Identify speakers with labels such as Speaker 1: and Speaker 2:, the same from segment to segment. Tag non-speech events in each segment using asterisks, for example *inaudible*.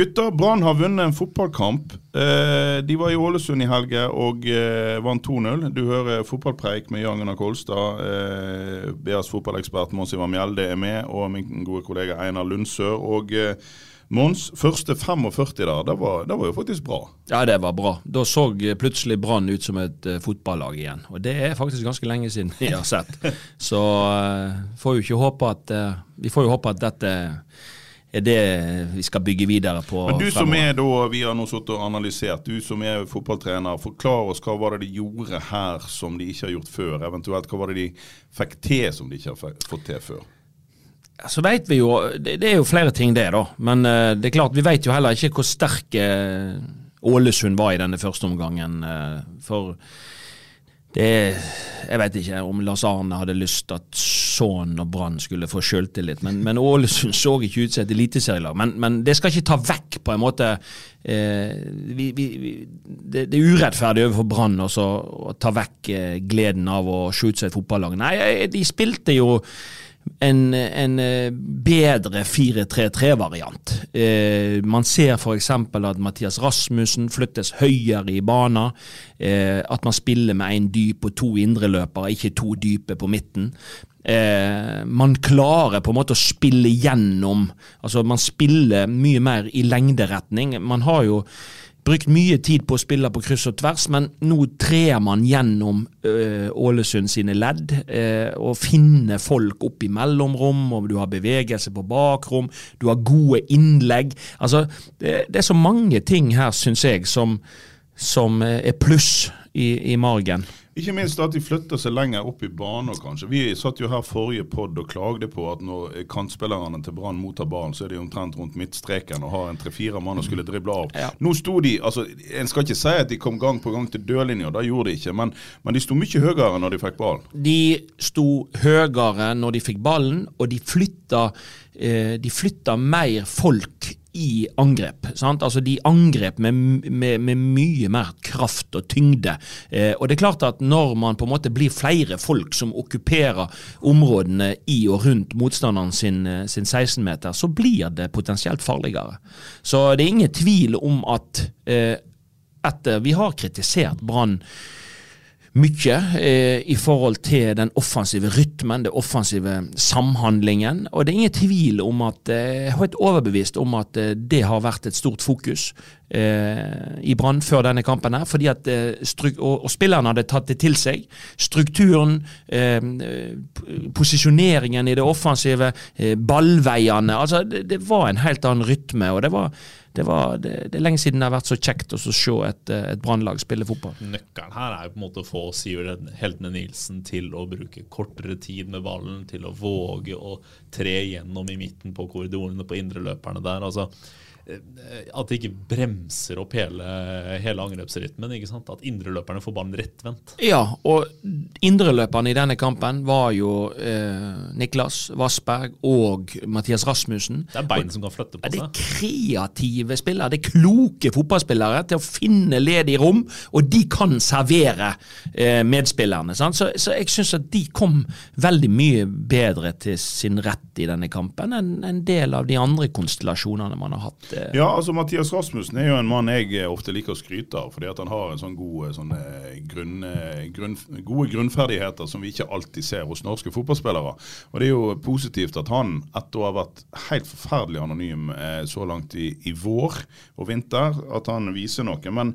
Speaker 1: Gutta, Brann har vunnet en fotballkamp. Eh, de var i Ålesund i helga og eh, vant 2-0. Du hører fotballpreik med Jan Gunnar Kolstad. Eh, BAs fotballekspert Mons Ivar Mjelde er med, og min gode kollega Einar Lundsør. Og eh, Mons, første 45 der, det var, det var jo faktisk bra.
Speaker 2: Ja, det var bra. Da så plutselig Brann ut som et fotballag igjen. Og det er faktisk ganske lenge siden vi har sett. *laughs* Så får jo ikke håpe at Vi får jo håpe at dette er det vi skal bygge videre på.
Speaker 1: Men du som er da, vi har nå sittet og analysert, du som er fotballtrener, forklar oss hva var det de gjorde her som de ikke har gjort før? Eventuelt hva var det de fikk til som de ikke har fått til før?
Speaker 2: Så vet vi jo, det, det er jo flere ting det, da. Men uh, det er klart, vi vet jo heller ikke hvor sterk Ålesund var i denne første omgangen. Uh, for det Jeg vet ikke om Lars Arne hadde lyst at Son og Brann skulle få sjøltillit, men, men Ålesund så ikke ut som et eliteserielag. Men, men det skal ikke ta vekk, på en måte eh, vi, vi, vi, det, det er urettferdig overfor Brann å ta vekk eh, gleden av å se ut som et fotballag. Nei, eh, de spilte jo en, en eh, bedre 4-3-3-variant. Eh, man ser f.eks. at Mathias Rasmussen flyttes høyere i banen. Eh, at man spiller med én dyp og to indreløpere, ikke to dype på midten. Eh, man klarer på en måte å spille gjennom Altså, man spiller mye mer i lengderetning. Man har jo brukt mye tid på å spille på kryss og tvers, men nå trer man gjennom øh, Ålesund sine ledd øh, og finner folk opp i mellomrom, og du har bevegelse på bakrom, du har gode innlegg. Altså, det, det er så mange ting her, syns jeg, som, som eh, er pluss i, i margen.
Speaker 1: Ikke minst at de flytter seg lenger opp i banen, kanskje. Vi satt jo her forrige pod og klagde på at når kantspillerne til Brann mottar ballen, så er de omtrent rundt midtstreken og har en tre-fire mann og skulle drible av.
Speaker 2: Ja.
Speaker 1: Nå sto de altså, En skal ikke si at de kom gang på gang til dørlinja, det gjorde de ikke. Men, men de sto mye høyere når de fikk ballen.
Speaker 2: De sto høyere når de fikk ballen, og de flytta, eh, de flytta mer folk i angrep. Sant? Altså De angrep med, med, med mye mer kraft og tyngde. Eh, og det er klart at Når man på en måte blir flere folk som okkuperer områdene i og rundt motstanderen sin, eh, sin 16-meter, så blir det potensielt farligere. Så det er ingen tvil om at eh, etter Vi har kritisert Brann mye eh, i forhold til den offensive rytmen, den offensive samhandlingen. Og det er ingen tvil om at eh, jeg har helt overbevist om at eh, det har vært et stort fokus i Brann før denne kampen. her, fordi at eh, og, og spillerne hadde tatt det til seg. Strukturen, eh, posisjoneringen i det offensive, eh, ballveiene. altså det, var en helt annen rytme. og det var det, var, det, det er lenge siden det har vært så kjekt å se et, et Brann-lag spille fotball.
Speaker 3: Nøkkelen her er jo på en måte å få Sivert Heltene Nilsen til å bruke kortere tid med ballen, til å våge å tre gjennom i midten på korridorene på indreløperne der. altså eh, At det ikke bremser opp hele, hele angrepsrytmen. ikke sant? At indreløperne får ballen rettvendt.
Speaker 2: Ja, og indreløperne i denne kampen var jo eh, Niklas Vassberg og Mathias Rasmussen.
Speaker 3: Det er bein som kan flytte
Speaker 2: Ja,
Speaker 3: seg.
Speaker 2: det er kreative spillere, det er kloke fotballspillere til å finne ledige rom, og de kan servere eh, medspillerne. Sant? Så, så jeg syns at de kom veldig mye bedre til sin rett i denne kampen enn en del av de andre konstellasjonene man har hatt eh,
Speaker 1: Ja, altså Mathias Rasmussen er jo en mann jeg eh, ofte liker å skryte av, fordi at han har en sånn gode, eh, grunn, eh, grunn, gode grunnferdigheter som vi ikke alltid ser hos norske fotballspillere. Og Det er jo positivt at han, etter å ha vært helt forferdelig anonym så langt i, i vår og vinter, at han viser noe. Men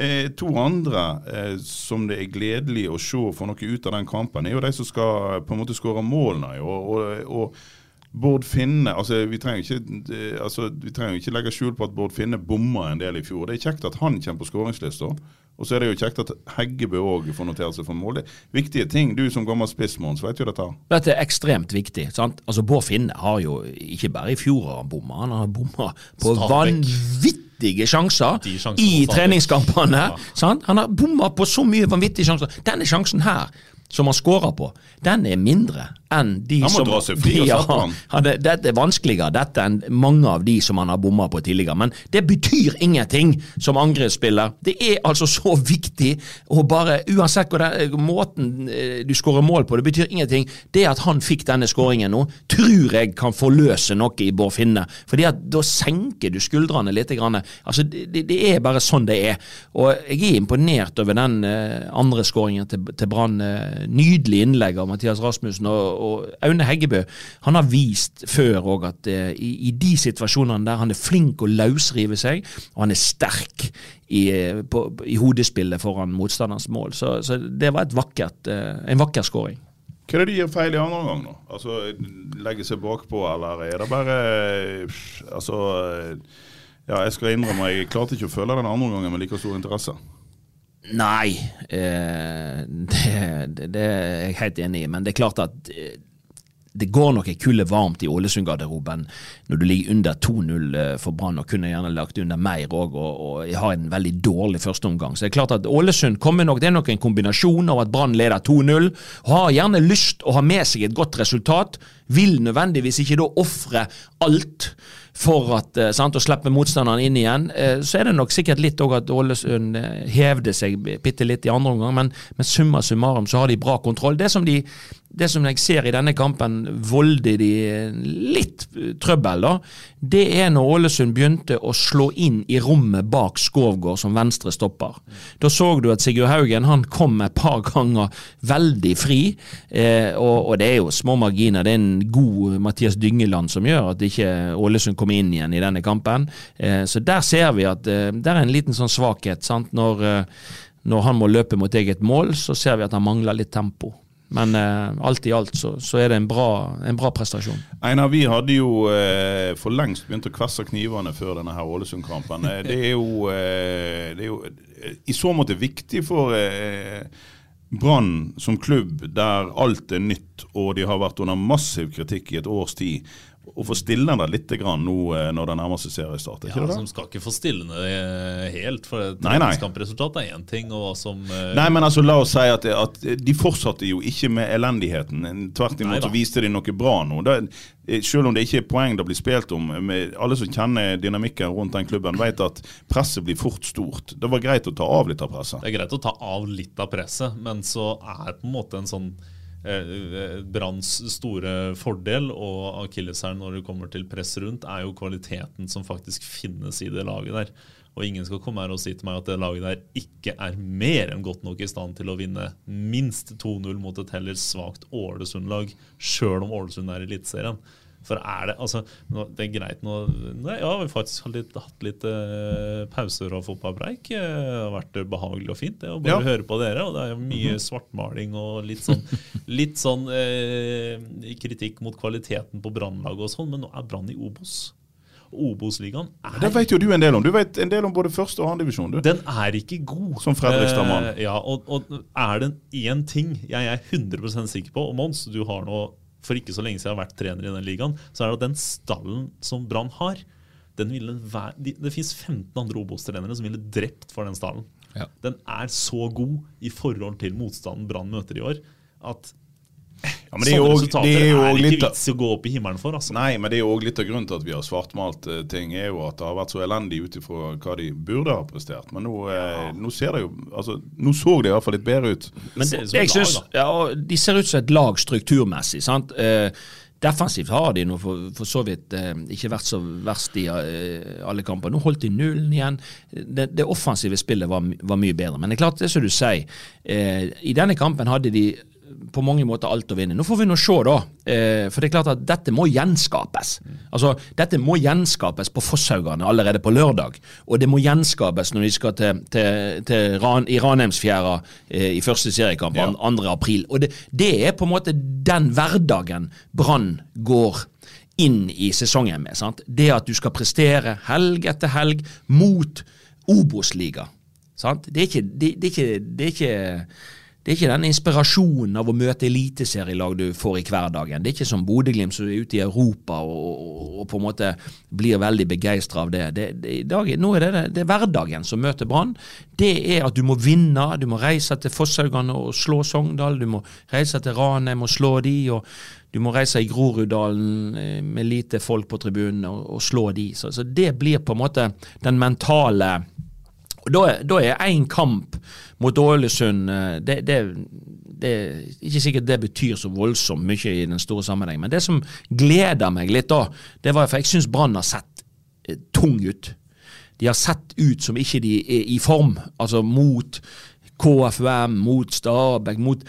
Speaker 1: eh, to andre eh, som det er gledelig å se få noe ut av den kampen, er jo de som skal på en måte skåre målene. Og, og, og Bård Finne altså vi, trenger ikke, eh, altså vi trenger ikke legge skjul på at Bård Finne bomma en del i fjor. Det er kjekt at han kommer på skåringslista. Og så er det jo kjekt at Heggebø òg får notert seg for mål. Det er viktige ting. Du som gammel spissmanns vet jo dette.
Speaker 2: Dette er ekstremt viktig. sant? Altså Bård Finne har jo ikke bare i fjor har han bomma, han har bomma på
Speaker 3: vanvittig
Speaker 2: vanvittige sjanser
Speaker 3: De
Speaker 2: i treningskampene.
Speaker 3: Ja.
Speaker 2: sant? Han har bomma på så mye vanvittige sjanser. Denne sjansen her, som han skårer på, den er mindre enn de som
Speaker 1: og
Speaker 2: Ja,
Speaker 1: han
Speaker 2: er- Dette er vanskeligere dette enn mange av de som han har bomma på tidligere. Men det betyr ingenting som angrepsspiller. Det er altså så viktig å bare Uansett hvor det, måten eh, du skårer mål på, det betyr ingenting. Det at han fikk denne skåringen nå, tror jeg kan forløse noe i Bård Finne. Fordi at da senker du skuldrene litt. Grann. Altså, det, det er bare sånn det er. Og jeg er imponert over den eh, andre skåringen til, til Brann. Eh, nydelig innlegg av Mathias Rasmussen. Og, og Aune Heggebø han har vist før òg at eh, i, i de situasjonene der han er flink å løsrive seg, og han er sterk i, eh, på, i hodespillet foran motstanderens mål. Så, så det var vakkert, eh, en vakker skåring.
Speaker 1: Hva er det de gjør feil i andre omgang nå? Altså, Legge seg bakpå, eller er det bare Altså Ja, jeg skal innrømme, jeg klarte ikke å følge den andre omgangen med like stor interesse.
Speaker 2: Nei, eh, det, det, er jeg helt enig i. Men det er klart at eh, det går nok en kulde varmt i Ålesund-garderoben når du ligger under 2-0 eh, for Brann, og kunne gjerne lagt under mer òg, og, og har en veldig dårlig førsteomgang. Så det er klart at Ålesund kommer nok, det er nok en kombinasjon av at Brann leder 2-0, og har gjerne lyst å ha med seg et godt resultat. Vil nødvendigvis ikke da ofre alt for at, eh, sant, å slippe motstanderen inn igjen. Eh, Så er det nok sikkert litt òg at Ålesund eh, hevde seg bitte litt i andre omgang, men, men summa summarum så har de bra kontroll. Det som, de, det som jeg ser i denne kampen volder de litt trøbbel, da, det er når Ålesund begynte å slå inn i rommet bak Skovgård som venstre stopper. Da så du at Sigurd Haugen han kom et par ganger veldig fri, eh, og, og det er jo små marginer. Det er en god Mathias Dyngeland som gjør at ikke Ålesund kommer inn igjen i denne kampen. Eh, så der ser vi at eh, det er en liten sånn svakhet. sant? Når, eh, når han må løpe mot eget mål, så ser vi at han mangler litt tempo. Men eh, alt i alt så, så er det en bra, en bra prestasjon.
Speaker 1: Einar, vi hadde jo eh, for lengst begynt å kvesse knivene før denne her Ålesund-kampen. Eh, Det eh, det er jo eh, i så måte viktig for eh, Brann som klubb, der alt er nytt og de har vært under massiv kritikk i et års tid, å få stille den litt grann nå eh, når det nærmer seg seriestart. er
Speaker 3: Ja,
Speaker 1: altså?
Speaker 3: Som skal ikke få stilne den helt, for treningskampresultat er én ting. og hva som... eh,
Speaker 1: Nei, men altså, la oss si at, at de fortsatte jo ikke med elendigheten. Tvert imot så viste de noe bra nå. Det, selv om det ikke er poeng det blir spilt om, med alle som kjenner dynamikken rundt den klubben, vet at presset blir fort stort. Det var greit å ta av litt av presset.
Speaker 3: Det er greit å ta av litt av presset, men så er det på en måte en sånn eh, Branns store fordel og akilleshæren når det kommer til press rundt, er jo kvaliteten som faktisk finnes i det laget der. Og ingen skal komme her og si til meg at det laget der ikke er mer enn godt nok i stand til å vinne minst 2-0 mot et heller svakt Ålesund-lag, sjøl om Ålesund er Eliteserien. For er det altså, Det er greit nå nei, Ja, vi faktisk har litt, hatt litt uh, pauser og fotballpreik. Eh, Det har vært behagelig og fint det å bare
Speaker 1: Ja.
Speaker 3: høre på dere. Og det er mye svartmaling og litt sånn, *laughs* litt sånn uh, kritikk mot kvaliteten på Brannlaget og sånn, men nå er Brann i Obos. Obos-ligaen er
Speaker 1: Det vet jo du en del om. Du vet en del om både første og andre divisjon.
Speaker 3: den er ikke god.
Speaker 1: Som Fredrikstad-mann.
Speaker 3: Uh, ja, og, og er det én ting jeg er 100% sikker på, og Mons, du har nå for ikke så lenge siden jeg har vært trener i den ligaen, så er det at den stallen som Brann har den ville væ- de, Det fins 15 andre Obos-trenere som ville drept for den stallen.
Speaker 2: Ja.
Speaker 3: Den er så god i forhold til motstanden Brann møter i år, at
Speaker 1: Ja, men det er
Speaker 3: sånne
Speaker 1: også-
Speaker 3: resultater
Speaker 1: det er jo
Speaker 3: er
Speaker 1: det
Speaker 3: ikke vits i å gå opp i himmelen for. Altså.
Speaker 1: Nei, men det er jo òg litt av grunnen til at vi har svartmalt eh, ting, er jo at det har vært så elendig ut ifra hva de burde ha prestert. Men nå, eh, nå ser det jo altså, Nå så det iallfall litt bedre ut.
Speaker 2: Men det, jeg synes, ja, De ser ut som et lag strukturmessig. sant? Eh, Defensivt har de nå for, for, så vidt eh, ikke vært så verst i eh, alle kamper. Nå holdt de nullen igjen. Det, det offensive spillet var, var, mye bedre. Men det er klart, det som du sier, eh, i denne kampen hadde de på mange måter alt å vinne. Nå får vi nå se, da. Eh, for det er klart at dette må gjenskapes. Altså, Dette må gjenskapes på Fosshaugane allerede på lørdag. Og det må gjenskapes når de skal til, til, til Ran, i Ranheimsfjæra eh, i første seriekamp ja. 2. april. Og det, det er på en måte den hverdagen Brann går inn i sesongen med. Sant? Det at du skal prestere helg etter helg mot Obos-liga. Det, det, det, det er ikke det er ikke den inspirasjonen av å møte eliteserielag du får i hverdagen. Det er ikke som Bodø-Glimt som er ute i Europa og, og, og, på en måte blir veldig begeistra av det. Det, det, dag, nå er det, det er hverdagen som møter Brann. Det er at du må vinne. Du må reise til Fosshaugane og slå Sogndal. Du må reise til Ranheim og slå de. og du må reise i Groruddalen eh, med lite folk på tribunen og, og slå de. Så, så, det blir på en måte den mentale og Da, da er én kamp mot Ålesund eh, det, det, det, er ikke sikkert det betyr så voldsomt mye i den store sammenhengen. Men det som gleder meg litt da, det var for jeg syns Brann har sett eh, tung ut. De har sett ut som ikke de er i form, altså mot KFUM, mot Stabæk, mot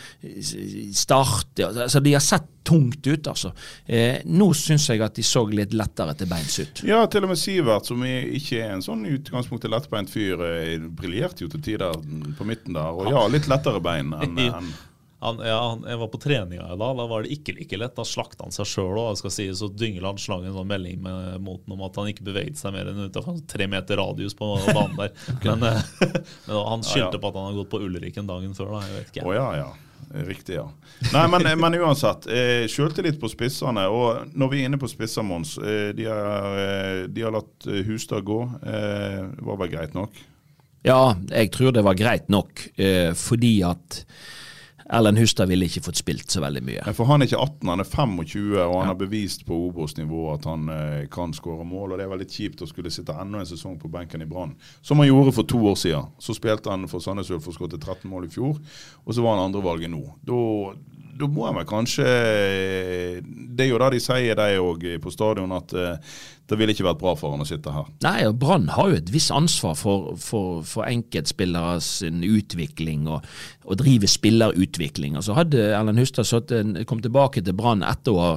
Speaker 2: Start. Altså, de har sett tungt ut, altså. Eh, nå syns jeg at de så litt lettere til beins ut.
Speaker 1: Ja, til og med Sivert, som ikke er en sånn utgangspunktet lettbeint fyr, eh, briljerte jo til tider på midten der. Og ja, litt lettere bein enn *laughs* en
Speaker 3: han, ja, han, jeg var på treninga i dag, da var det ikke like lett. Da slakta han seg sjøl òg. Si, så Dyngeland slang en sånn melding med, mot ham om at han ikke beveget seg mer enn utenfor tre meter radius på banen der. *laughs* Men, eh, *laughs* men han skyldte ja, ja. på at han hadde gått på Ulriken dagen før. da, jeg vet ikke.
Speaker 1: Oh, ja, ja. Riktig, ja. Nei, men, men uansett. Eh, Sjøltillit på spissene. Og når vi er inne på spisser, Mons. Eh, de, eh, de, har latt eh, Hustad gå. Eh, var vel greit nok?
Speaker 2: Ja, jeg tror det var greit nok, eh, fordi at Erlend Hustad ville ikke fått spilt så veldig mye.
Speaker 1: For Han er ikke 18, han er 25, og han ja. har bevist på Obos-nivå at han eh, kan skåre mål. og Det er veldig kjipt å skulle sitte enda en sesong på benken i Brann, som han gjorde for to år siden. Så spilte han for Sandnes Ulf og skåret 13 mål i fjor, og så var han andrevalget nå. Da, da må jeg vel kanskje Det er jo det de sier, de òg på stadion, at uh, det ville ikke vært bra for han å sitte her.
Speaker 2: Nei, og Brann har jo et visst ansvar for, for, for enkeltspillere sin utvikling og, og drive spillerutvikling. Altså Hadde Erlend Hustad kommet tilbake til Brann etter å ha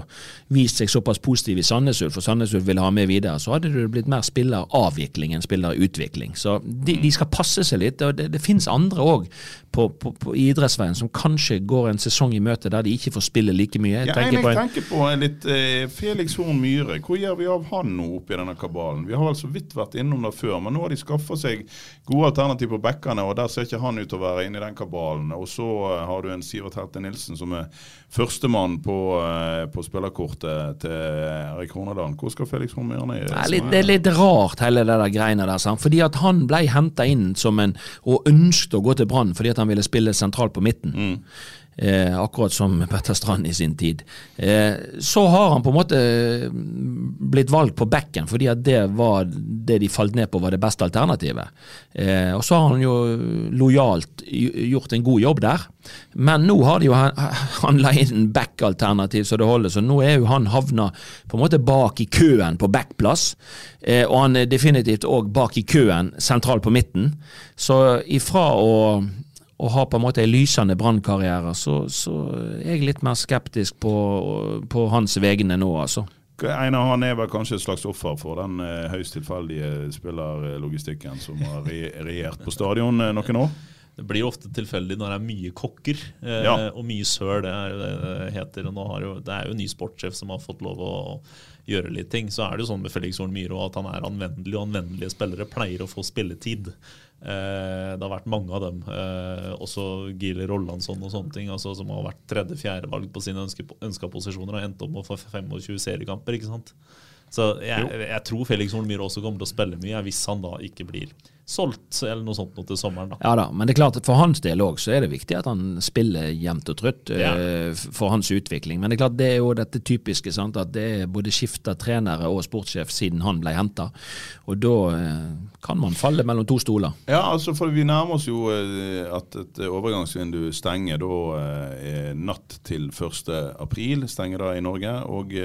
Speaker 2: vist seg såpass positiv i Sandnes Ulf, for Sandnes Ulf ville ha med videre, så hadde det blitt mer spilleravvikling enn spillerutvikling. Så de, de, skal passe seg litt. og Det, det finnes andre òg på, idrettsveien som kanskje går en sesong i møte der de ikke får spille like mye.
Speaker 1: Jeg, ja, tenker, jeg, jeg tenker på litt eh, Felix Horn Myhre. Hvor gjør vi av han nå? oppi denne kabalen. Vi har vel så vidt vært innom det før, men nå har de skaffa seg gode alternativ på bekkene, og der ser ikke han ut å være inne i den kabalen. Og så uh, har du en Sivert Helte Nilsen som er førstemann på, eh, på spillerkortet til Erik Hornadalen. Hvor skal Felix Horn Myhre ned?
Speaker 2: Det, det er litt rart, hele det der greiene der. Sant? Fordi at han ble henta inn som en, og ønsket å gå til Brann fordi at han ville spille sentralt på midten. Mm. Eh, akkurat som Petter Strand i sin tid. Eh, så har han på en måte eh, blitt valgt på bekken, fordi at det var det de falt ned på var det beste alternativet. Eh, og så har han jo lojalt gjort en god jobb der. Men nå har de jo handla inn back-alternativ så det holder, så nå er jo han havna på en måte bak i køen på backplass. Eh, og han er definitivt òg bak i køen sentralt på midten. Så ifra å og har på en måte en lysende brannkarriere, så, så, er jeg litt mer skeptisk på, på hans vegne nå, altså.
Speaker 1: Einar han er vel kanskje et slags offer for den eh, høyst tilfeldige spillerlogistikken som har regjert på stadion eh, noen år?
Speaker 3: Det blir ofte tilfeldig når det er mye kokker eh, ja. og mye søl. Det er det det heter. og nå har jo, Det er jo en ny sportssjef som har fått lov å gjøre litt ting. Så er det jo sånn med Felix Horn Myhre at han er anvendelig, og anvendelige spillere pleier å få spilletid. Eh, det har vært mange av dem. Eh, også Gili Rollansson og sånne ting, altså, som har vært tredje-fjerde valg på sine ønska posisjoner og endt opp med å få 25 seriekamper. ikke sant? Så jeg, jeg tror Felix Hornmyr også kommer til å spille mye, hvis han da ikke blir solgt eller noe sånt noe til sommeren. da.
Speaker 2: Ja da, men det er klart at for hans del òg så er det viktig at han spiller jevnt og trutt
Speaker 3: Ja.
Speaker 2: uh, for hans utvikling. Men det er klart det er jo dette typiske, sant, at det er både skifta trenere og sportssjef siden han ble henta. Og da uh, kan man falle mellom to stoler.
Speaker 1: Ja, altså for vi nærmer oss jo eh, at et overgangsvindu stenger da uh, natt til 1. april, stenger da i Norge. Og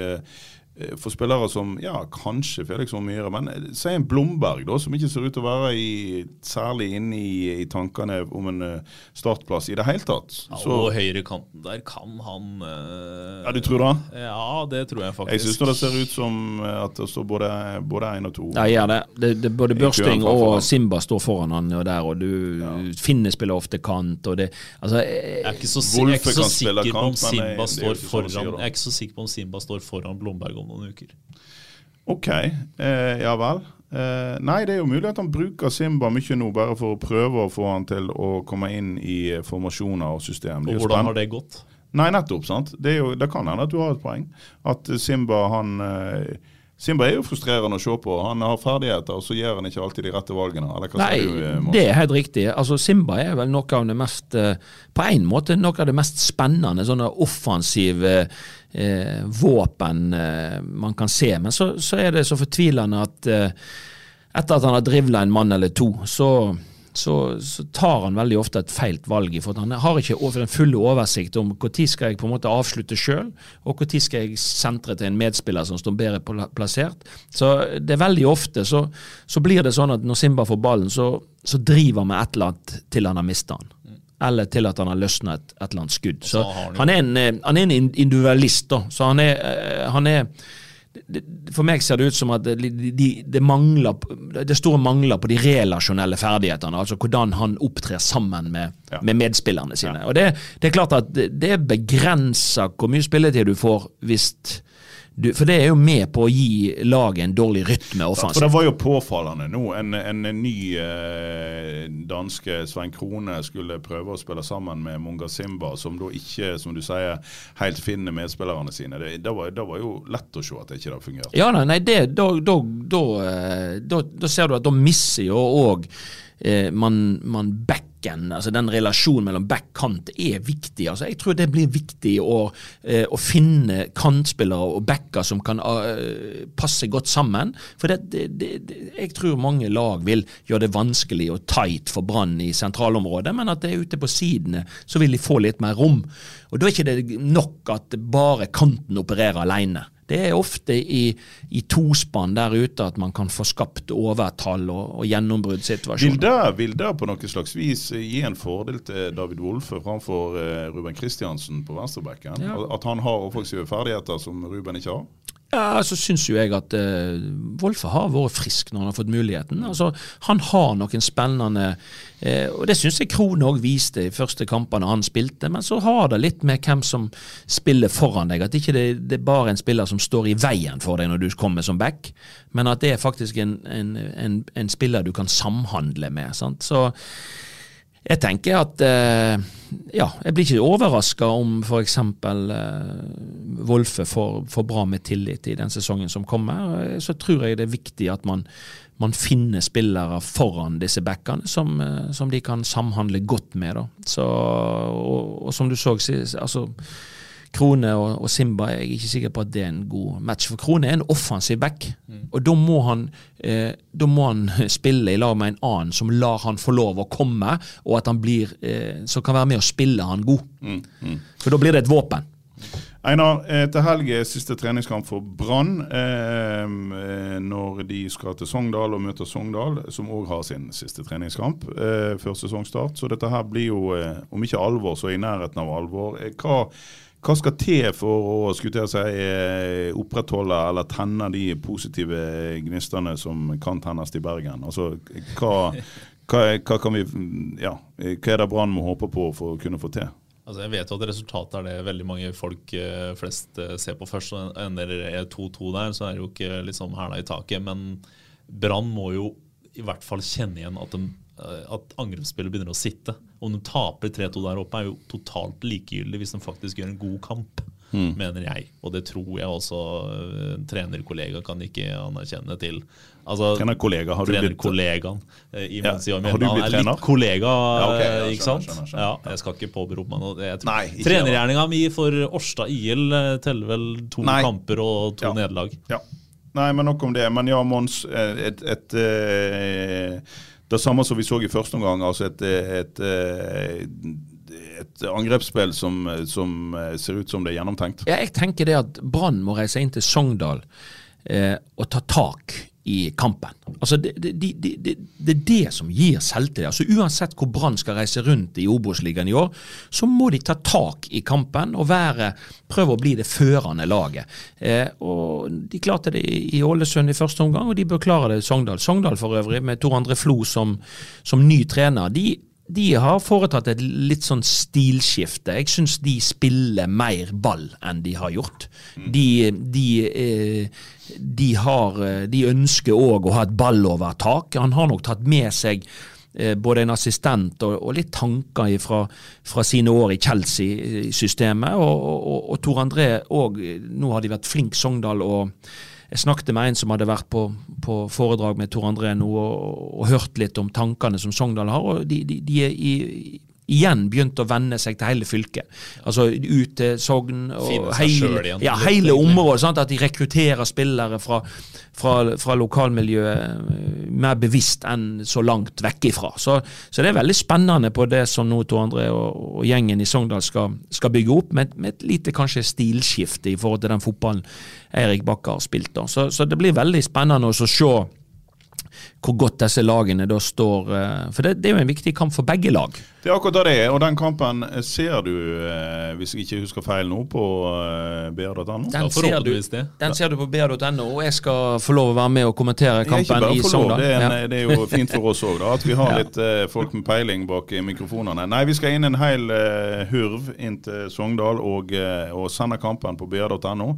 Speaker 1: for spillere som ja, kanskje Felix Horn Myhre, men eh, si en Blomberg, da, som ikke ser ut til å være i, særlig inne i, i tankene om en eh, startplass i det hele tatt.
Speaker 3: Ja,
Speaker 1: Så,
Speaker 3: og høyrekanten der kan han øh,
Speaker 1: ja, du tror det?
Speaker 3: Ja, det tror jeg faktisk.
Speaker 1: Jeg syns det ser ut som eh, at det står både én og to.
Speaker 2: Ja, gjør det. det, det både Børsting og. Simba står foran han og der, og du Finne spiller ofte kant, og det Altså,
Speaker 3: Jeg er ikke så, jeg er ikke så sikker på om
Speaker 1: kant, men det-
Speaker 3: Simba
Speaker 1: det jo
Speaker 3: står foran
Speaker 1: han sier, da.
Speaker 3: Jeg er ikke så sikker på om Simba står foran Blomberg om noen uker.
Speaker 1: Ok, eh, ja vel. Eh, nei, det er jo mulig at han bruker Simba mye nå, bare for å prøve å få han til å komme inn i eh, formasjoner og system.
Speaker 3: Og hvordan har det gått?
Speaker 1: Nei, nettopp. sant? Det, jo, det kan hende at du har et poeng. At Simba han eh, Simba er jo frustrerende å se på. Han har ferdigheter, og så gjør han ikke alltid de rette valgene.
Speaker 2: Nei,
Speaker 1: du, eh,
Speaker 2: det er helt riktig. Altså Simba er vel noe av det mest eh, På en måte noe av det mest spennende sånne offensive eh, våpen eh, man kan se. Men så, så er det så fortvilende at eh, etter at han har drivla en mann eller to, så så, så tar han veldig ofte et feilt valg. For han har ikke den fulle full oversikt om når skal jeg på en måte avslutte sjøl, og når skal jeg sentre til en medspiller som står bedre plassert. Så det er veldig ofte så, så blir det sånn at når Simba får ballen, så, så driver han med et eller annet til han har mista den. Eller til at han har løsna et, et eller annet skudd. Så
Speaker 3: han
Speaker 2: er en, eh, han er en individualist, da. Så han er, eh, han er for meg ser det ut som at det, de, det, mangler, det store mangler på de relasjonelle ferdighetene. Altså hvordan han opptrer sammen med,
Speaker 1: Ja.
Speaker 2: med medspillerne sine. Og det, det er klart at det, det begrenser hvor mye spilletid du får hvis du For det er jo med på å gi laget en dårlig rytme
Speaker 1: For det var jo påfallende nå. En, en, ny eh, danske Svein Krone skulle prøve å spille sammen med Munga Simba, som da ikke, som du sier, helt finner medspillerne sine. Det, det, var, det var jo lett å se at det ikke fungerte.
Speaker 2: Ja, nei, nei det, da, da, da, eh, da, da ser du at da misser jo òg eh, man, man backen, altså den relasjonen mellom back-kant er viktig. altså Jeg tror det blir viktig å, eh, å finne kantspillere og backer som kan eh, passe godt sammen. For det, det, det, jeg tror mange lag vil gjøre det vanskelig og tight for Brann i sentralområdet, men at det er ute på sidene så vil de få litt mer rom. Og Da er ikke det nok at bare kanten opererer alene. Det er ofte i, i tospann der ute at man kan få skapt overtall og, og
Speaker 1: Vil
Speaker 2: gjennombruddssituasjoner.
Speaker 1: det, vil det på noe slags vis gi en fordel til David Wolfe framfor eh, Ruben Kristiansen på venstrebacken?
Speaker 2: Ja.
Speaker 1: At han har offensive ferdigheter som Ruben ikke har?
Speaker 2: Ja, så syns jo jeg at uh, Wolfe har vært frisk når han har fått muligheten. Altså, Han har noen spennende eh, Og det syns jeg Krohn òg viste i første kampene han spilte. Men så har det litt med hvem som spiller foran deg. At ikke det, det er bare en spiller som står i veien for deg når du kommer som back, men at det er faktisk en, en, en, en spiller du kan samhandle med. Sant? Så jeg tenker at eh, ja, jeg blir ikke overraska om f.eks. Eh, Wolfe får, får bra med tillit i den sesongen som kommer. Eh, Så tror jeg det er viktig at man, man finner spillere foran disse backene som, eh, som de kan samhandle godt med. Da. Så, og, og som du så, altså Krone og, og Simba er jeg ikke sikker på at det er en god match. For Krone er en offensiv back, og da må han eh, da må han *laughs* spille i lag med en annen som lar han få lov å komme, og at han blir eh, som kan være med å spille han god. For da blir det et våpen.
Speaker 1: Einar, eh, til helg er siste treningskamp for Brann. Eh, eh, når de skal til Sogndal og møter Sogndal, som òg har sin siste treningskamp eh, før sesongstart. Så dette her blir jo, eh, om ikke alvor, så i nærheten av alvor. Eh, hva, hva skal til for å skulle til si, eh, opprettholde eller tenne de positive gnistene som kan tennes i Bergen? Altså, hva, hva, hva vi Ja, hva er det Brann må håpe på for å kunne få til?
Speaker 3: Altså Jeg vet jo at resultatet er det veldig mange folk eh, flest eh, ser på først. og Ender det 2-2 der, så er det jo ikke liksom hæla i taket. Men Brann må jo i hvert fall kjenne igjen at, de, at angrepsspillet begynner å sitte. Om de taper 3-2 der oppe, er jo totalt likegyldig hvis de faktisk gjør en god kamp. mener jeg. Og det tror jeg også uh, trenerkollega kan ikke anerkjenne til. Altså,
Speaker 1: Trenerkollega, har du blitt
Speaker 3: trenerkollegaen uh, i
Speaker 1: Ja, har du blitt
Speaker 3: er litt kollega,
Speaker 1: Ja, okay, ja, skjønner,
Speaker 3: ikke sant?
Speaker 1: skjønner, skjønner.
Speaker 3: Ja, jeg skal ikke påberope meg noe. Tror- Trenergjerninga mi for Årstad IL teller vel to
Speaker 1: Nei.
Speaker 3: kamper og to nederlag.
Speaker 1: Ja. Nei, men nok om det. Men ja, Mons. et, Et, et, eh, det samme som vi så i første omgang. Altså et, et, et, et angrepsspill som, som eh, ser ut som det er gjennomtenkt.
Speaker 2: Ja, jeg tenker det at Brann må reise inn til Sogndal eh, og ta tak i kampen. Altså det, er det, de, de, det som gir selvtillit. Altså Uansett hvor Brann skal reise rundt i Obos-ligaen i år, så må de ta tak i kampen og være, prøve å bli det førende laget. Eh, og De klarte det i Ålesund i første omgang, og de bør klare det i Sogndal. Sogndal for øvrig, med Tor André Flo som, som ny trener. de de har foretatt et litt sånn stilskifte. Jeg syns de spiller mer ball enn de har gjort. De, de, eh, de, har, eh, de ønsker òg å ha et ballovertak. Han har nok tatt med seg eh, både en assistent og, og litt tanker fra, fra sine år i Chelsea-systemet. Og, og, og Tor André òg. Nå har de vært flink Sogndal. og jeg snakket med en som hadde vært på, på foredrag med Tor André nå og, og hørt litt om tankene som Sogndal har. og De, de, de er i, igjen begynt å venne seg til hele fylket. Altså ut til Sogn og hele, ja, hele området. Sant? At de rekrutterer spillere fra, fra, fra lokalmiljøet eh, mer bevisst enn så langt vekk ifra. Så, så det er veldig spennende på det som nå Tor André og, og gjengen i Sogndal skal, skal bygge opp, med, med et lite kanskje stilskifte i forhold til den fotballen Eirik Bakke har spilt. Så, så det blir veldig spennende å se hvor godt disse lagene da står. eh, For det, det er jo en viktig kamp for begge lag.
Speaker 1: Det er akkurat det det er, og den kampen ser du, eh, hvis jeg ikke husker feil nå, på eh, br.no.
Speaker 2: Den, ser du, den ser du på br.no, og jeg skal få lov å være med og kommentere
Speaker 1: er
Speaker 2: kampen i Sogndal.
Speaker 1: det
Speaker 2: Ja.
Speaker 1: det er jo fint for oss òg, at vi har *laughs* litt folk med peiling bak i mikrofonene. Nei, vi skal inn en hel hurv inn til Sogndal og, og sende kampen på br.no.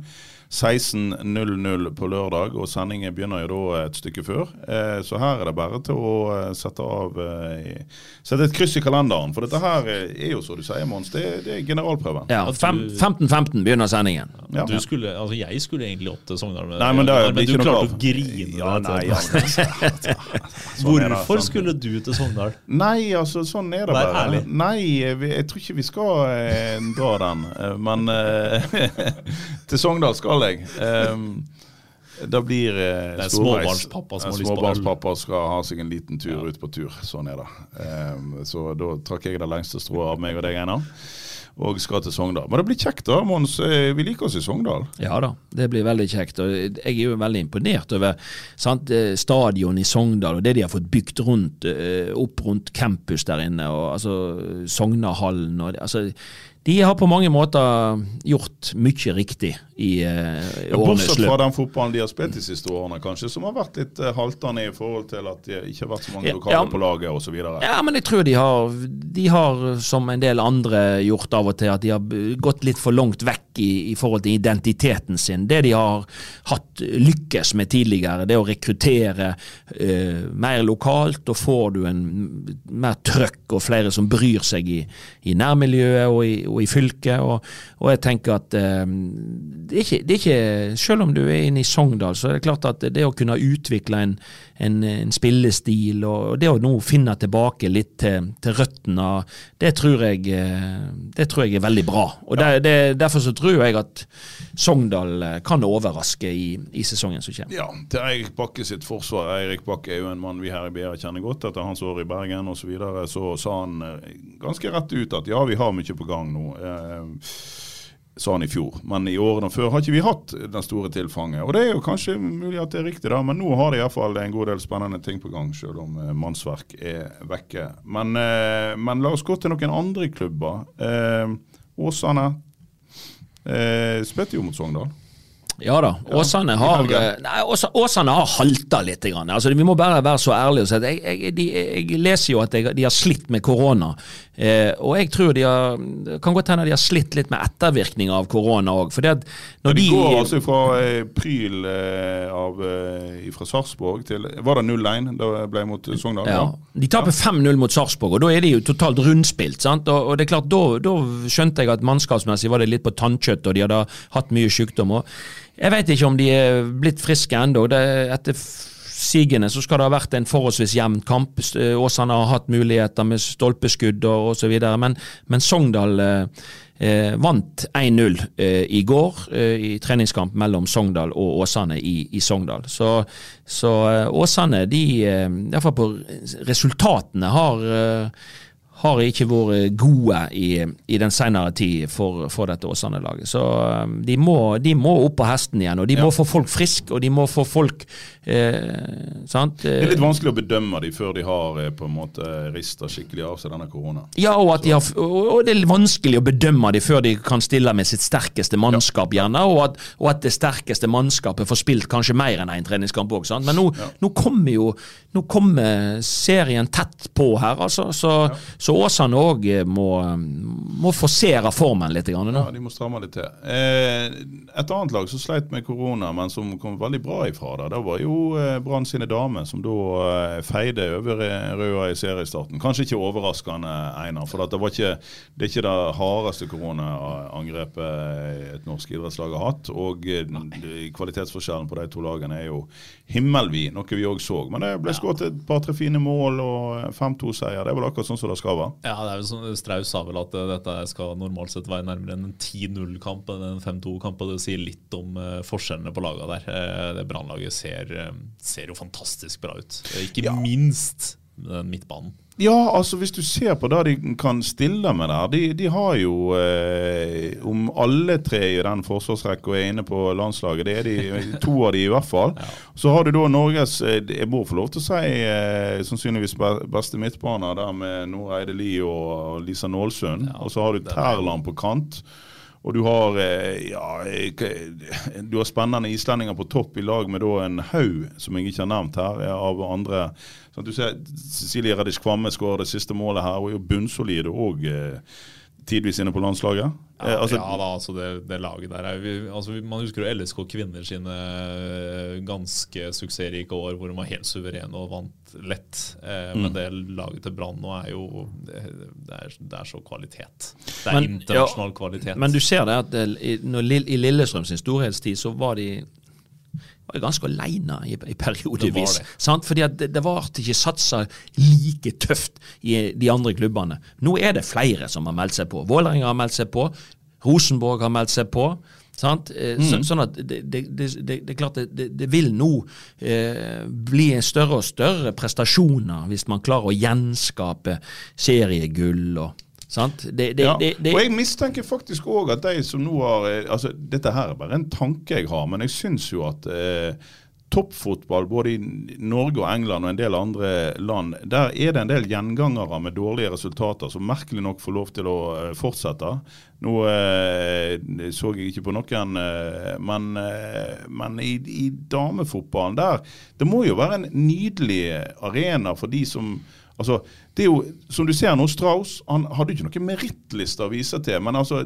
Speaker 1: 16.00 på lørdag, og sendingen begynner jo da et stykke før. Eh, så her er det bare til å eh, sette av eh, Sette et kryss i kalenderen. For dette her er jo, som du sier, Mons, det, det er generalprøven.
Speaker 2: Ja,
Speaker 3: At
Speaker 2: fem- 15.15 begynner sendingen.
Speaker 1: Ja.
Speaker 3: Du skulle, altså jeg skulle egentlig opp til Sogndal, men,
Speaker 1: Nei, men det
Speaker 3: men du klarte å grine
Speaker 1: Ja, nei, ja, men- *laughs* Sånn er
Speaker 3: Hvorfor
Speaker 1: sånn.
Speaker 3: skulle du til Sogndal?
Speaker 1: Nei, altså sånn er det
Speaker 3: Vær
Speaker 1: bare.
Speaker 3: ærlig.
Speaker 1: Nei, jeg tror ikke vi skal eh, dra den. Men eh, *laughs* til Sogndal skal jeg. Um, da blir eh,
Speaker 3: Det småbarnspappa som.
Speaker 1: Småbarnspappa skal ha seg en liten tur ut på tur. Sånn er det. Um, så da trakk jeg det lengste strået av meg og deg, Einar. Og skal til Sogndal. Men det blir kjekt, da, Mons. Eh, Vi liker oss i Sogndal.
Speaker 2: Ja da, det blir veldig kjekt. og Jeg er jo veldig imponert over sant, eh, stadion i Sogndal og det de har fått bygd rundt, eh, opp rundt campus der inne. og altså Sognahallen og altså, De har på mange måter gjort mye riktig i eh,
Speaker 1: Ja,
Speaker 2: årenes
Speaker 1: Bortsett fra den fotballen de har spilt de siste årene, kanskje, som har vært litt eh, haltende i forhold til at det ikke har vært så mange
Speaker 2: Ja,
Speaker 1: lokale
Speaker 2: ja.
Speaker 1: på laget osv.
Speaker 2: Ja, men jeg tror de har, de har, som en del andre gjort av og til, at de har gått litt for langt vekk i, i forhold til identiteten sin. Det de har hatt lykkes med tidligere, det å rekruttere eh, mer lokalt, og får du en mer trøkk og flere som bryr seg i, i nærmiljøet og i, og i fylket. Og, og jeg tenker at eh, det, er ikke, det er ikke Selv om du er inne i Sogndal, så er det klart at det å kunne utvikle en, en, en spillestil, og det å nå finne tilbake litt til, til røttene, det tror jeg eh, det tror jeg er veldig bra. Og det, det, Derfor så tror jeg at Sogndal eh, kan overraske i, i sesongen som kommer.
Speaker 1: Ja, til Eirik Bakke sitt forsvar. Eirik Bakke er jo en mann vi her i BA kjenner godt. Etter hans år i Bergen osv. Så, videre, så sa han eh, ganske rett ut at ja, vi har mye på gang nå. Eh, sa han i fjor. Men i årene før har ikke vi hatt den store tilfanget. Og det er jo kanskje mulig at det er riktig, da, men nå har de iallfall en god del spennende ting på gang, selv om eh, mannsverk er vekke. Men, eh, men la oss gå til noen andre klubber. Eh, Åsane eh, spilte jo mot Sogndal.
Speaker 2: Ja da. Åsane har, eh, nei, Åsane har halta litt. Grann. Altså, vi må bare være så ærlige at jeg, jeg, de, jeg leser jo at jeg, de har slitt med korona. Eh, og jeg tror de har kan godt hende de har slitt litt med ettervirkninger av korona òg.
Speaker 1: De
Speaker 2: de,
Speaker 1: går altså fra eh, Pryl eh, av, eh, fra Sarpsborg til Var det 0-1 da ble mot Sogndal?
Speaker 2: Ja. De taper 5-0 mot Sarpsborg, og da er de jo totalt rundspilt. sant? Og, og det er klart, da, skjønte jeg at mannskapsmessig var det litt på tannkjøtt, og de hadde hatt mye sykdom. Og jeg vet ikke om de er blitt friske ennå. Etter sigende så skal det ha vært en forholdsvis jevn kamp. Eh, Åsane har hatt muligheter med stolpeskudd og osv., men, men Sogndal eh, eh, vant 1-0 eh, i går eh, i treningskamp mellom Sogndal og Åsane i, i Sogndal. Så, så eh, Åsane, de, eh, i hvert fall på resultatene, har har ikke vært gode i, i den senere tid for, for dette Åsane-laget. Så um, de må, de må opp på hesten igjen, og de må få folk friske, og de må få folk eh, sant?
Speaker 1: Det er litt vanskelig å bedømme de før de har eh, på en måte rista skikkelig av seg denne korona.
Speaker 2: Ja, og, de har, og det er vanskelig å bedømme de før de kan stille med sitt sterkeste mannskap, gjerne, og at, og at det sterkeste mannskapet får spilt kanskje mer enn én treningskamp òg. Men nå, nå kommer jo nå kommer serien tett på her, altså. Så, så Åsane òg må, må forsere formen litt. Grann, nå.
Speaker 1: Ja, de må stramme litt til. Eh, et annet lag som sleit med korona, men som kom veldig bra ifra det, det var jo eh, Brann sine damer, som da eh, feide over eh, Røa i seriestarten. Kanskje ikke overraskende, Einar, for det, var ikke, det er ikke det hardeste koronaangrepet et norsk idrettslag har hatt. Og eh, kvalitetsforskjellen på de to lagene er jo himmelvid, noe vi òg så. Men det ble skåret et par-tre fine mål og 5-2-seier. Det er vel akkurat sånn som det skal være.
Speaker 3: Ja, det er vel sånn, Straus sa vel at eh, dette skal normalt sett være nærmere en 10-0-kamp enn en 5-2-kamp. og Det sier litt om eh, forskjellene på lagene der. Eh, det Brannlaget ser, ser jo fantastisk bra ut. Ikke Ikke minst midtbanen.
Speaker 1: Ja, altså hvis du ser på det de kan stille med der De, de har jo eh, Om alle tre i den forsvarsrekka er inne på landslaget, det er de, to av de i hvert fall. *laughs* Så har du da Norges eh, Jeg må få lov til å si eh, sannsynligvis beste midtbaner der med Nora Eide Lie og Lisa Nålsund. og så har du Terland på kant. Og du har eh, ja, eh, du har spennende islendinger på topp i lag med en haug, som jeg ikke har nevnt her, av andre. Sånn du ser Cecilie Reddish Kvamme skårer det siste målet her, og er jo bunnsolide og eh, tidvis inne på landslaget.
Speaker 3: Ja,
Speaker 1: Eh, altså,
Speaker 3: ja da, altså det, det laget der er vi, altså vi- Man husker jo LSK kvinner sine eh, ganske suksessrike år hvor de var helt suverene og vant lett. Eh,
Speaker 1: Mm.
Speaker 3: Men det laget til Brann nå er jo det, det, er, det er så kvalitet. Det er
Speaker 2: Men-
Speaker 3: internasjonal
Speaker 2: ja,
Speaker 3: kvalitet.
Speaker 2: Men du ser det at i, når, i Lillestrøm sin storhetstid så var de var ganske aleine i, i periodevis.
Speaker 3: Det det.
Speaker 2: Fordi det, det ble ikke satsa like tøft i de andre klubbene. Nå er det flere som har meldt seg på. Vålerenga har meldt seg på. Rosenborg har meldt seg på. Sant? Eh, Så, sånn at det, det, det, det, er klart det, vil nå eh, bli større og større prestasjoner hvis man klarer å gjenskape seriegull og? Det, det,
Speaker 1: ja.
Speaker 2: det, det,
Speaker 1: Og jeg mistenker faktisk òg at de som nå har eh, altså Dette her er bare en tanke jeg har, men jeg syns jo at eh, toppfotball både i Norge og England og en del andre land, der er det en del gjengangere med dårlige resultater som merkelig nok får lov til å eh, fortsette. Nå eh, så jeg ikke på noen, eh, men, men i, i damefotballen der Det må jo være en nydelig arena for de som Altså, det er jo, Som du ser nå, Strauss han hadde ikke noen merittliste å vise til. Men altså,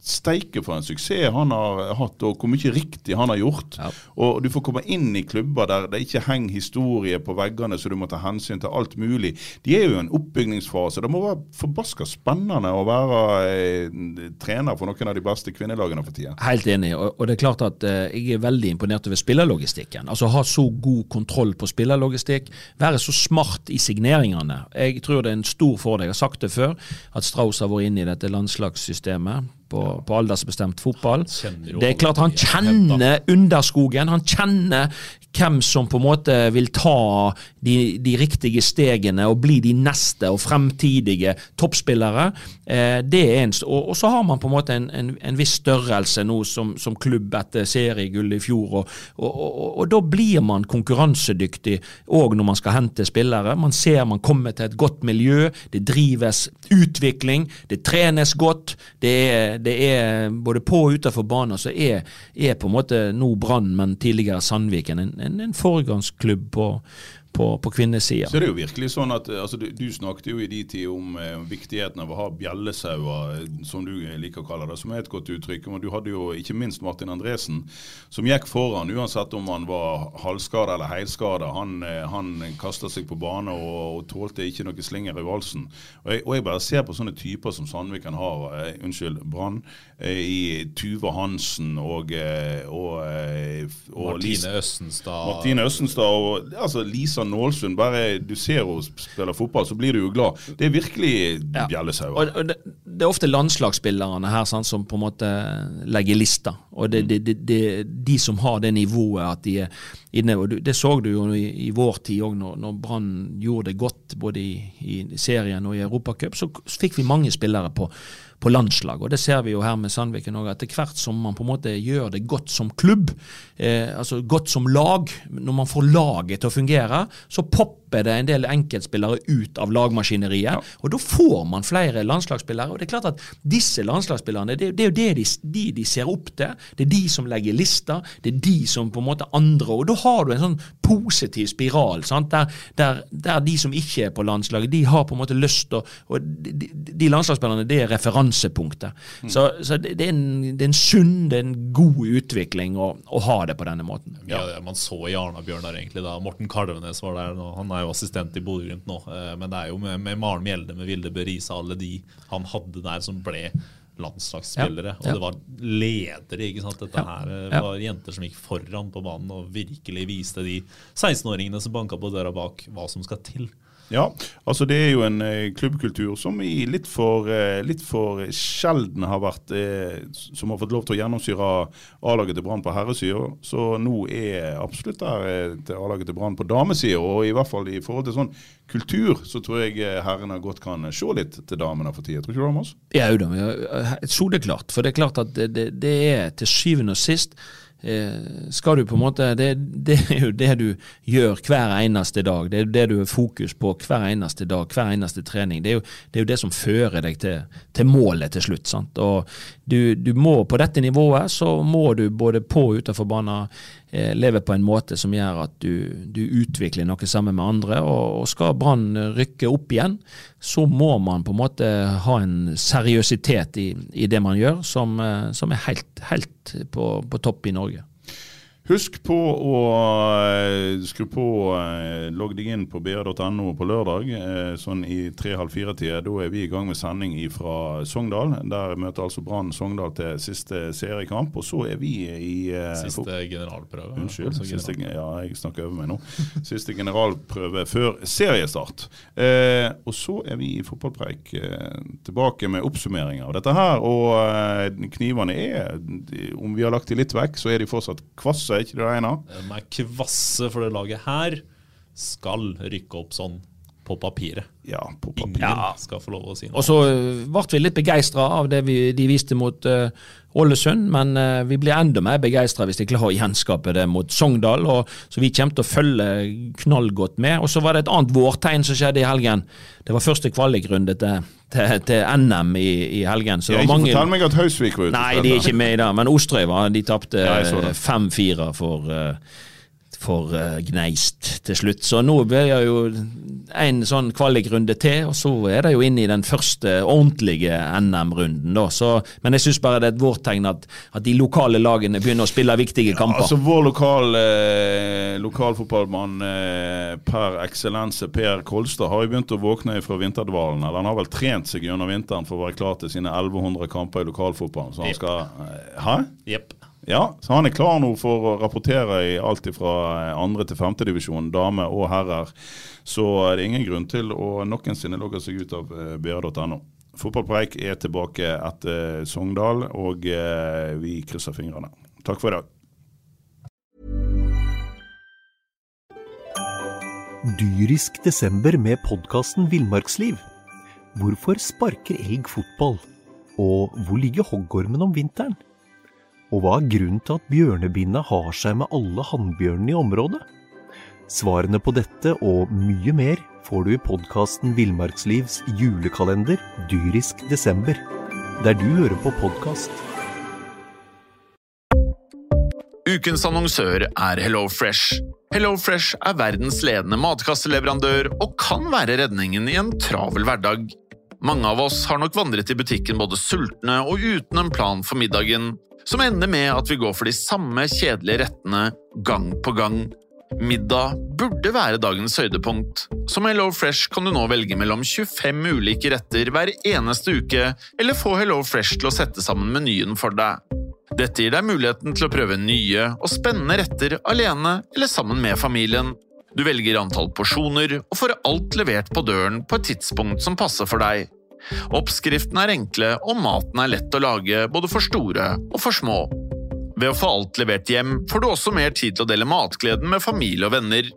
Speaker 1: steike for en suksess han har hatt, og hvor mye riktig han har gjort.
Speaker 2: Ja.
Speaker 1: Og du får komme inn i klubber der det ikke henger historie på veggene, så du må ta hensyn til alt mulig. De er jo i en oppbygningsfase. Det må være forbaska spennende å være eh, trener for noen av de beste kvinnelagene for tida.
Speaker 2: Helt enig, og, og det er klart at eh, jeg er veldig imponert over spillerlogistikken. Altså Ha så god kontroll på spillerlogistikk, være så smart i signeringene. Jeg tror det er en stor fordel, jeg har sagt det før, at Strauss har vært inne i dette landslagssystemet på, på aldersbestemt fotball. Det er klart Han kjenner underskogen. Han kjenner hvem som på en måte vil ta de, de riktige stegene og bli de neste og fremtidige toppspillere. Eh, det er en, og, og så har man på en måte en, en, en viss størrelse nå som, som klubb etter seriegull i fjor. Og, og, og, da blir man konkurransedyktig òg når man skal hente spillere. Man ser man kommer til et godt miljø, det drives utvikling, det trenes godt. Det er, det er både på og utenfor banen så er, er på en måte nå Brann, men tidligere Sandviken, en, en, en foregangsklubb på, på, på kvinnesida.
Speaker 1: Så det er jo virkelig sånn at altså, du, du, snakket jo i de tid om eh, viktigheten av å ha bjellesauer, eh, som du liker å kalle det, som er et godt uttrykk. Men du hadde jo ikke minst Martin Andresen, som gikk foran uansett om han var halvskada eller heilskada. Han, eh, han kasta seg på bane og, og, tålte ikke noe slinger i valsen. Og jeg, og jeg, bare ser på sånne typer som Sandviken har, eh, unnskyld, Brann, eh, i Tuva Hansen og, eh, og,
Speaker 3: og Martine Østenstad.
Speaker 1: Martine Østenstad og altså, Lisa Kristian Nålsund, bare du ser henne spille fotball, så blir du jo glad. Det er virkelig ja. bjellesauer.
Speaker 2: Det, det, er ofte landslagsspillerne her sant, som på en måte legger lista. Og det, det, det, de som har det nivået at de er inne og Det så du jo i, i vår tid òg, når, når Brann gjorde det godt både i, i serien og i Europacup, så fikk vi mange spillere på på landslag. Og Det ser vi jo her med Sandviken òg. Etter hvert som man på en måte gjør det godt som klubb, eh, altså godt som lag, når man får laget til å fungere, så popper det en del enkeltspillere ut av lagmaskineriet. Ja. Og da får man flere landslagsspillere. Og det er klart at disse landslagsspillerne, det, det er jo det de, de, de, ser opp til. Det er de som legger lister, Det er de som på en måte andre Og da har du en sånn positiv spiral, der, der, der, de som ikke er på landslaget, de har på en måte lyst til Og de, de, landslagsspillerne, det er referansepunktet. Mm. Så, så det, det, er en, det, er en, sunn, det er en god utvikling å, å ha det på denne måten.
Speaker 3: Ja, Man så i Arna-Bjørnar egentlig da Morten Kalvenes var der. nå, han er jo assistent i Bodø-Glimt nå, eh, men det er jo med, med Maren Mjelde, med Vilde Berisa, alle de han hadde der som ble landslagsspillere. Ja, ja. Og det var ledere. ikke sant? Dette ja, her var jenter som gikk foran på banen og virkelig viste de 16-åringene som banka på døra bak, hva som skal til.
Speaker 1: Ja, altså det er jo en eh, klubbkultur som i litt for, eh, litt for sjelden har vært eh, Som har fått lov til å gjennomsyre A-laget til Brann på herresida. Så nå er absolutt der til A-laget til Brann på damesida. Og i hvert fall i forhold til sånn kultur, så tror jeg herrene godt kan se litt til damene for tida. Tror ikke du det, Mons?
Speaker 2: Ja, da, soleklart. For det er klart at det, det, det er til syvende og sist skal du på en måte det, det, er jo det du gjør hver eneste dag. Det er det du har fokus på hver eneste dag, hver eneste trening. Det er jo det, er jo det som fører deg til, til, målet til slutt. sant? Og du, du, må På dette nivået så må du både på og utenfor banen eh, leve på en måte som gjør at du, du utvikler noe sammen med andre. Og, og skal Brann rykke opp igjen, så må man på en måte ha en seriøsitet i, i det man gjør, som, eh, som er helt, helt på, på topp i Norge.
Speaker 1: Husk på å uh, skru på, uh, logg deg inn på br.no på lørdag, uh, sånn i tre-halv fire-tida. Da er vi i gang med sending fra Sogndal. Der møter altså Brann Sogndal til siste seriekamp. Og så er vi i
Speaker 3: Siste generalprøve.
Speaker 1: Unnskyld. Siste, ja, jeg snakker over meg nå. *laughs* Siste generalprøve før seriestart. og så er vi i fotballpreik tilbake med oppsummeringer av dette her. Og knivene er, om vi har lagt de litt vekk, så er de fortsatt kvasse ikke det ene?
Speaker 3: De er kvasse for det laget her. Skal rykke opp sånn på papiret.
Speaker 1: Ja, på papiret.
Speaker 3: Ja. skal få lov å si noe.
Speaker 2: Og så eh, ble vi litt begeistra av det vi, de viste mot uh, Ålesund, men uh, vi blir enda mer begeistra hvis de klarer å gjenskape det mot Sogndal. Og, så vi kommer til å følge knallgodt med. Og så var det et annet vårtegn som skjedde i helgen. Det var første kvalikrunde til, til, til, NM i, i helgen.
Speaker 1: Så det var mange... Fortell meg at Hausvik var ute.
Speaker 2: Nei, de er ikke med i det. Men Osterøy var, de tapte 5-4 for uh, for uh, Gneist til slutt. Så nå blir det jo en sånn kvalikrunde til, og så er det jo inne i den første ordentlige NM-runden. da. Så, men jeg syns bare det er et vårtegn at, at, de lokale lagene begynner å spille viktige kamper.
Speaker 1: Ja, altså Vår lokal, eh, lokalfotballmann eh, per eksellense, Per Kolstad, har jo begynt å våkne fra vinterdvalen. Eller han har vel trent seg gjennom vinteren for å være klar til sine 1100 kamper i lokalfotballen. Så han skal eh, Hæ?
Speaker 3: Yep.
Speaker 1: Ja, så han er klar nå for å rapportere i alt fra eh, andre til femtedivisjon, dame og herrer. Så det er ingen grunn til å noensinne logge seg ut av eh, br.no. Fotballpreik er tilbake etter Sogndal, og eh, vi krysser fingrene. Takk for i dag.
Speaker 4: Dyrisk desember med podkasten Villmarksliv. Hvorfor sparker elg fotball? Og hvor ligger hoggormen om vinteren? Og hva er grunnen til at bjørnebinna har seg med alle hannbjørnene i området? Svarene på dette og mye mer får du i podkasten Villmarkslivs julekalender dyrisk desember. der du hører på podkast.
Speaker 5: Ukens annonsør er HelloFresh. HelloFresh er verdens ledende matkasseleverandør og kan være redningen i en travel hverdag. Mange av oss har nok vandret i butikken både sultne og uten en plan for middagen, som ender med at vi går for de samme kjedelige rettene gang på gang. Middag burde være dagens høydepunkt. Som HelloFresh kan du nå velge mellom 25 ulike retter hver eneste uke, eller få HelloFresh til å sette sammen menyen for deg. Dette gir deg muligheten til å prøve nye og spennende retter alene eller sammen med familien. Du velger antall porsjoner og får alt levert på døren på et tidspunkt som passer for deg. Oppskriftene er enkle, og maten er lett å lage både for store og for små. Ved å få alt levert hjem får du også mer tid til å dele matgleden med familie og venner.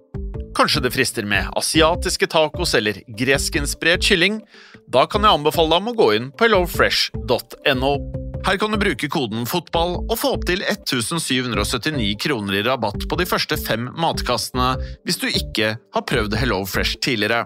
Speaker 5: Kanskje det frister med asiatiske tacos eller greskinspirert kylling? Da kan jeg anbefale deg å gå inn på hellofresh.no. Her kan du bruke koden FOTBALL og få opptil 1779 kroner i rabatt på de første fem matkastene hvis du ikke har prøvd HelloFresh tidligere.